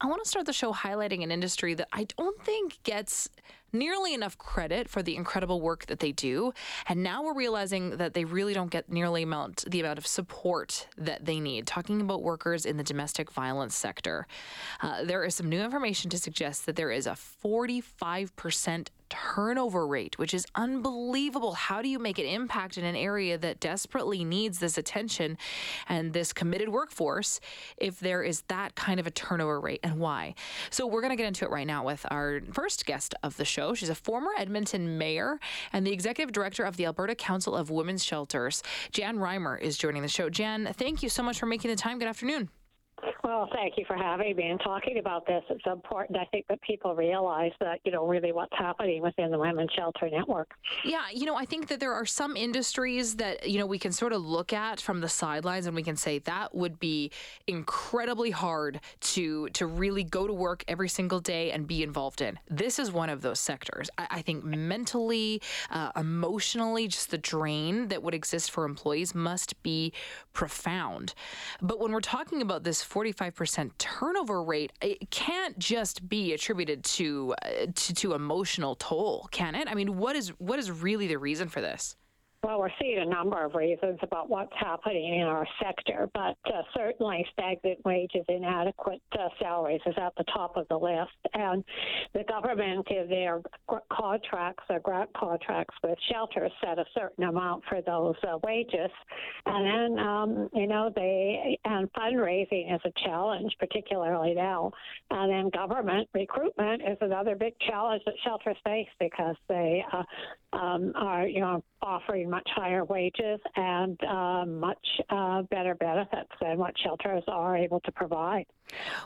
I want to start the show highlighting an industry that I don't think gets nearly enough credit for the incredible work that they do. And now we're realizing that they really don't get nearly amount the amount of support that they need. Talking about workers in the domestic violence sector, uh, there is some new information to suggest that there is a 45% turnover rate, which is unbelievable. How do you make an impact in an area that desperately needs this attention and this committed workforce if there is that kind of a turnover rate and why? So, we're going to get into it right now with our first guest of the show. She's a former Edmonton mayor and the executive director of the Alberta Council of Women's Shelters. Jan Reimer is joining the show. Jan, thank you so much for making the time. Good afternoon. Well, thank you for having me and talking about this. It's important, I think, that people realize that, you know, really what's happening within the Women's Shelter Network. Yeah, you know, I think that there are some industries that, you know, we can sort of look at from the sidelines and we can say that would be incredibly hard to to really go to work every single day and be involved in. This is one of those sectors. I, I think mentally, uh, emotionally, just the drain that would exist for employees must be profound. But when we're talking about this 45% turnover rate, it can't just be attributed to, uh, to to emotional toll, can it? I mean, what is what is really the reason for this? Well, we're seeing a number of reasons about what's happening in our sector, but uh, certainly stagnant wages, inadequate uh, salaries is at the top of the list. And the government, in their contracts, their grant contracts with shelters, set a certain amount for those uh, wages. And then, um, you know, they, and fundraising is a challenge, particularly now. And then government recruitment is another big challenge that shelters face because they uh, um, are, you know, offering much higher wages and uh, much uh, better benefits than what shelters are able to provide.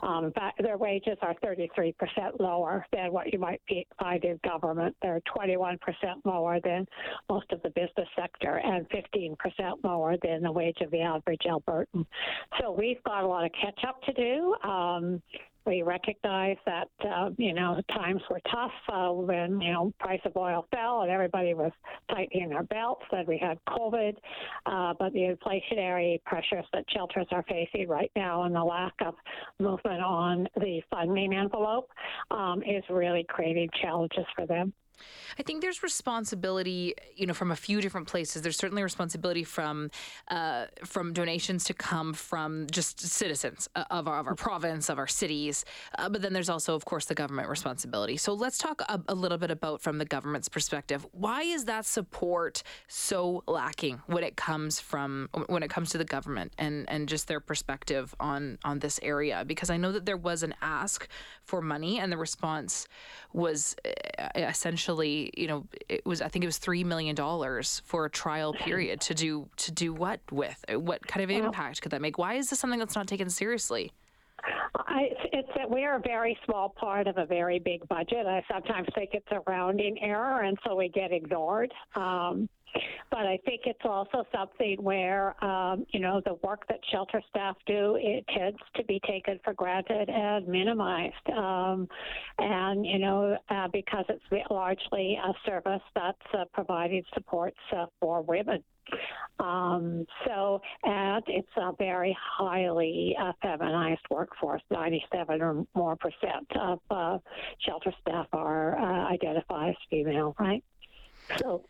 Um, their wages are 33% lower than what you might find in government. They're 21% lower than most of the business sector and 15% lower than the wage of the average Albertan. So we've got a lot of catch up to do. Um, we recognize that uh, you know times were tough uh, when you know price of oil fell and everybody was tightening their belts. Then we had COVID, uh, but the inflationary pressures that shelters are facing right now and the lack of movement on the funding envelope um, is really creating challenges for them. I think there's responsibility, you know, from a few different places. There's certainly responsibility from uh, from donations to come from just citizens uh, of our, of our province, of our cities, uh, but then there's also, of course, the government responsibility. So let's talk a, a, little bit about from the government's perspective. Why is that support so lacking when it comes from when it comes to the government and and just their perspective on on this area? Because I know that there was an ask for money, and the response was uh, essentially, you know, it was I think it was three million dollars for a trial period to do to do what with? What kind of impact could that make? Why is this something that's not taken seriously? I, it's that we are a very small part of a very big budget. I sometimes think it's a rounding error, and so we get ignored. Um, but I think it's also something where, um, you know, the work that shelter staff do, it tends to be taken for granted and minimized. Um, and, you know, uh, because it's largely a service that's uh, providing supports uh, for women. Um, so, and it's a very highly uh, feminized workforce. 97 or more percent of uh, shelter staff are uh, identified as female, right? So,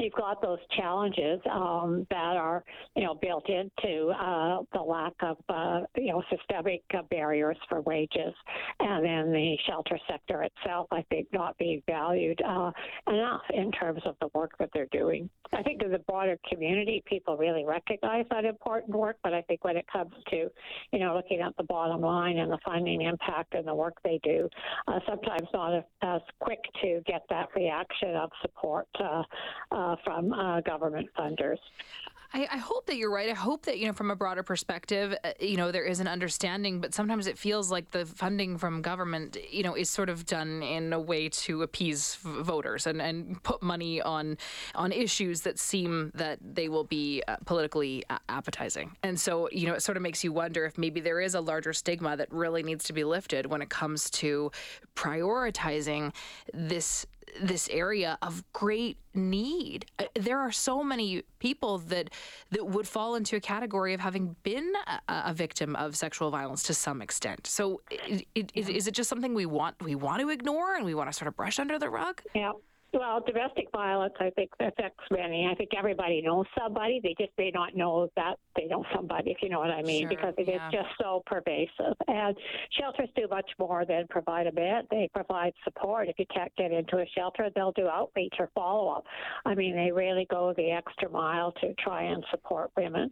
you've got those challenges um, that are, you know, built into uh, the lack of, uh, you know, systemic uh, barriers for wages, and then the shelter sector itself, I think, not being valued uh, enough in terms of the work that they're doing. I think in the broader community, people really recognize that important work, but I think when it comes to, you know, looking at the bottom line and the funding impact and the work they do, uh, sometimes not as quick to get that reaction of support uh, uh, from uh, government funders. I, I, hope that you're right. I hope that you know, from a broader perspective, uh, you know, there is an understanding. But sometimes it feels like the funding from government, you know, is sort of done in a way to appease voters and, and put money on on issues that seem that they will be uh, politically appetizing. And so, you know, it sort of makes you wonder if maybe there is a larger stigma that really needs to be lifted when it comes to prioritizing this this area of great need. Uh, there are so many people that that would fall into a category of having been a, a victim of sexual violence to some extent. So, it, it, yeah. is it just something we want we want to ignore and we want to sort of brush under the rug? Yeah. Well, domestic violence, I think, affects many. I think everybody knows somebody. They just may not know that they know somebody, if you know what I mean, sure, because it yeah. is just so pervasive. And shelters do much more than provide a bed. They provide support. If you can't get into a shelter, they'll do outreach or follow up. I mean, they really go the extra mile to try and support women.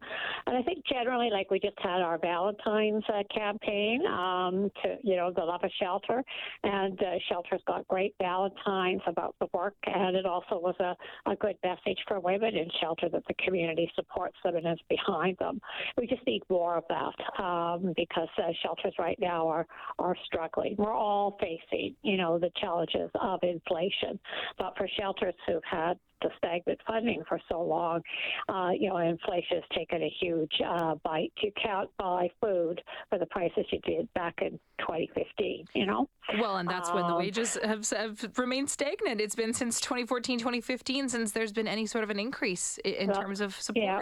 And I think generally, like we just had our Valentine's uh, campaign um, to, you know, the Love a Shelter, and uh, shelters got great Valentines about the work work, and it also was a, a good message for women in shelter that the community supports them and is behind them. We just need more of that um, because uh, shelters right now are are struggling. We're all facing, you know, the challenges of inflation, but for shelters who've had the stagnant funding for so long, uh, you know, inflation has taken a huge uh, bite. You can't buy food for the prices you did back in 2015, you know? Well, and that's um, when the um, wages have, have, remained stagnant. It's been since 2014, 2015 since there's been any sort of an increase in, terms of support. Yeah.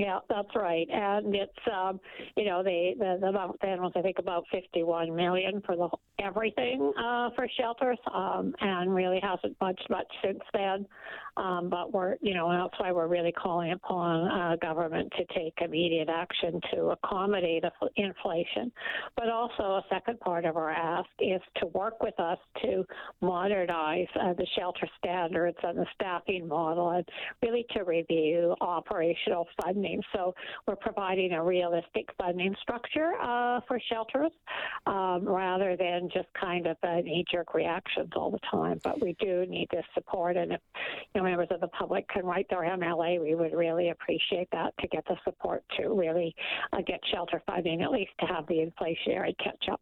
Yeah, that's right, and it's um, you know the, the amount then was I think about 51 million for the everything uh, for shelters, um, and really hasn't budged much since then. Um, but we're you know that's why we're really calling upon uh, government to take immediate action to accommodate inflation. But also a second part of our ask is to work with us to modernize uh, the shelter standards and the staffing model, and really to review operational funding funding. So we're providing a realistic funding structure uh, for shelters um, rather than just kind of knee jerk reactions all the time. But we do need this support, and if you know, members of the public can write their MLA, we would really appreciate that to get the support to really uh, get shelter funding, at least to have the inflationary catch up.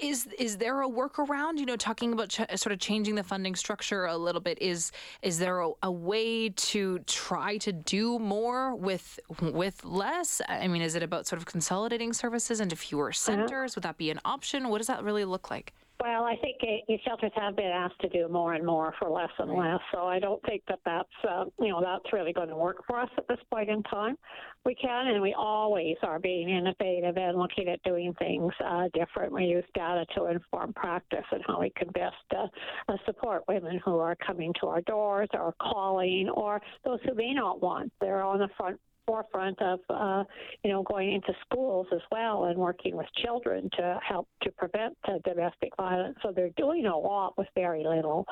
Is is there a workaround? You know, talking about ch- sort of changing the funding structure a little bit. Is is there a, a, way to try to do more with with less? I mean, is it about sort of consolidating services into fewer uh-huh. centers? Uh-huh. Would that be an option? What does that really look like? Well, I think uh, shelters have been asked to do more and more for less and less, so I don't think that that's uh, you know that's really going to work for us at this point in time. We can, and we always are being innovative and looking at doing things uh, different. We use data to inform practice and how we can best uh, uh, support women who are coming to our doors or calling, or those who may not want. They're on the front forefront of uh, you know going into schools as well and working with children to help to prevent uh, domestic violence. So they're doing a lot with very little.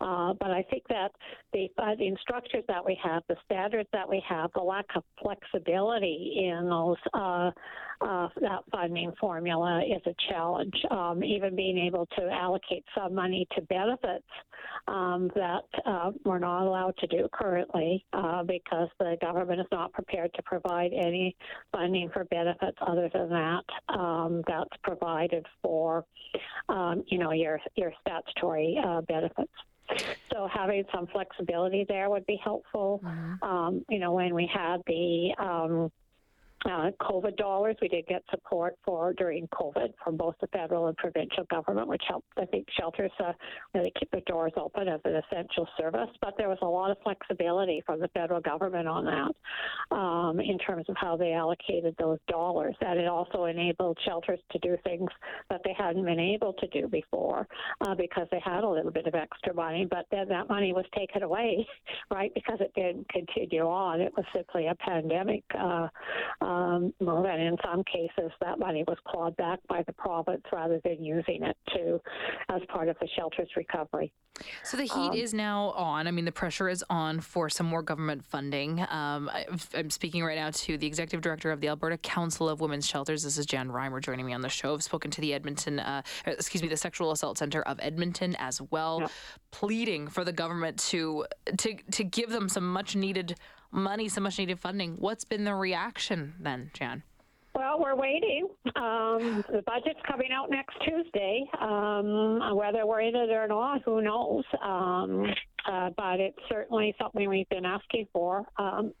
Uh, but I think that the funding structures that we have, the standards that we have, the lack of flexibility in those uh, uh, that funding formula is a challenge. Um, even being able to allocate some money to benefits um, that uh, we're not allowed to do currently because the government is not prepared prepared to provide any funding for benefits other than that um, that's provided for, um, you know, your your statutory uh, benefits. So having some flexibility there would be helpful. Mm-hmm. Um, you know, when we had the um, uh, COVID dollars. We did get support for during COVID from both the federal and provincial government, which helped, I think, shelters uh, really keep their doors open as an essential service. But there was a lot of flexibility from the federal government on that um, in terms of how they allocated those dollars. And it also enabled shelters to do things that they hadn't been able to do before uh, because they had a little bit of extra money. But then that money was taken away, right, because it didn't continue on. It was simply a pandemic. Uh, um, and in some cases, that money was clawed back by the province rather than using it to as part of the shelter's recovery. So the heat um, is now on. I mean, the pressure is on for some more government funding. Um, I, am speaking right now to the executive director of the Alberta Council of Women's Shelters. This is Jan Reimer joining me on the show. I've spoken to the Edmonton, uh, excuse me, the Sexual Assault Center of Edmonton as well, yeah. pleading for the government to to to give them some much needed money, so much needed funding. What's been the reaction then, Jan? Well, we're waiting. Um, the budget's coming out next Tuesday. Um, whether we're in it or not, who knows? Um, uh, but it's certainly something we've been asking for. Um,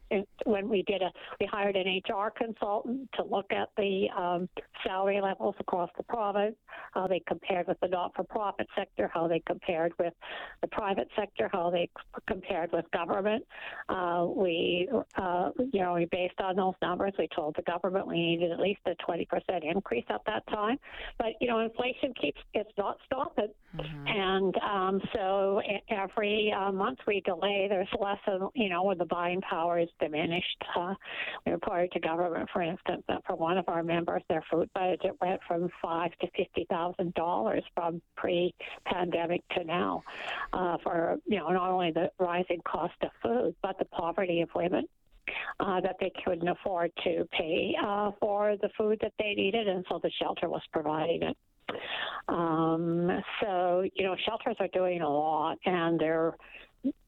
when we did a, we hired an HR consultant to look at the um, salary levels across the province, how they compared with the not-for-profit sector, how they compared with the private sector, how they compared with government. Uh, we, uh, you know, we based on those numbers. We told the government we needed at least a 20% increase at that time. But you know, inflation keeps it's not stopping, mm-hmm. and um, so every uh, month we delay, there's less of you know when the buying power is diminished. Uh, we reported to government, for instance, that for one of our members, their food budget went from five to fifty thousand dollars from pre-pandemic to now, uh, for you know not only the rising cost of food but the poverty of women uh, that they couldn't afford to pay uh, for the food that they needed, and so the shelter was providing it. Um, so, you know, shelters are doing a lot, and they're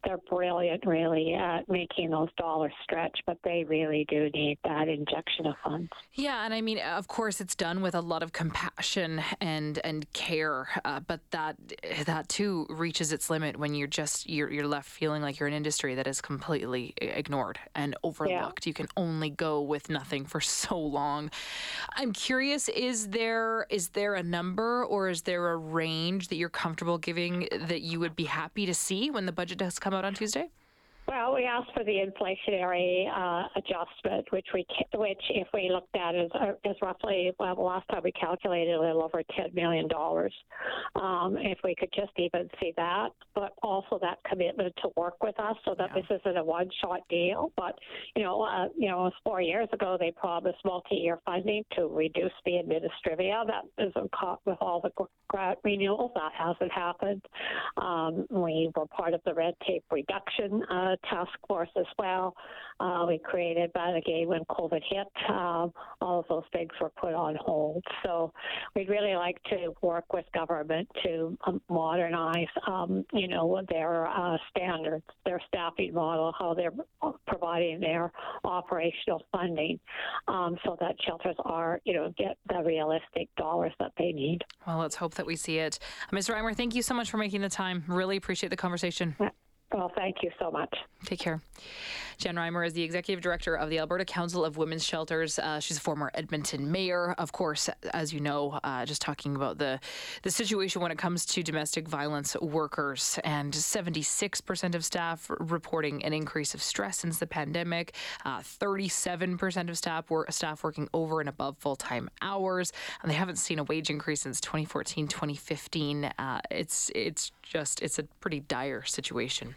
they're brilliant, really, at making those dollars stretch, but they really do need that injection of funds. Yeah, and I mean, of course, it's done with a lot of compassion and and care, uh, but that that too reaches its limit when you're just you're you're left feeling like you're an industry that is completely ignored and overlooked. Yeah. You can only go with nothing for so long. I'm curious: is there is there a number or is there a range that you're comfortable giving that you would be happy to see when the budget does come out on Tuesday? Well, we asked for the inflationary uh, adjustment, which we which if we looked at is uh, is roughly well, the last time we calculated a little over ten million dollars. Um, if we could just even see that, but also that commitment to work with us, so that yeah. this isn't a one shot deal. But you know, uh, you know, four years ago they promised multi year funding to reduce the administrivia. That isn't caught with all the grant renewals. That hasn't happened. Um, we were part of the red tape reduction. Uh, task force as well. Uh, we created, but again, when COVID hit, um, all of those things were put on hold. So we'd really like to work with government to um, modernize, um, you know, their uh, standards, their staffing model, how they're providing their operational funding, um, so that shelters are, you know, get the realistic dollars that they need. Well, let's hope that we see it. Ms. Reimer, thank you so much for making the time. Really appreciate the conversation. Well, thank you so much. Take care. Jan Reimer is the executive director of the Alberta Council of Women's Shelters. Uh, she's a former Edmonton mayor, of course, as you know. Uh, just talking about the the situation when it comes to domestic violence workers, and 76% of staff reporting an increase of stress since the pandemic. Uh, 37% of staff were staff working over and above full time hours, and they haven't seen a wage increase since 2014, 2015. Uh, it's it's just it's a pretty dire situation.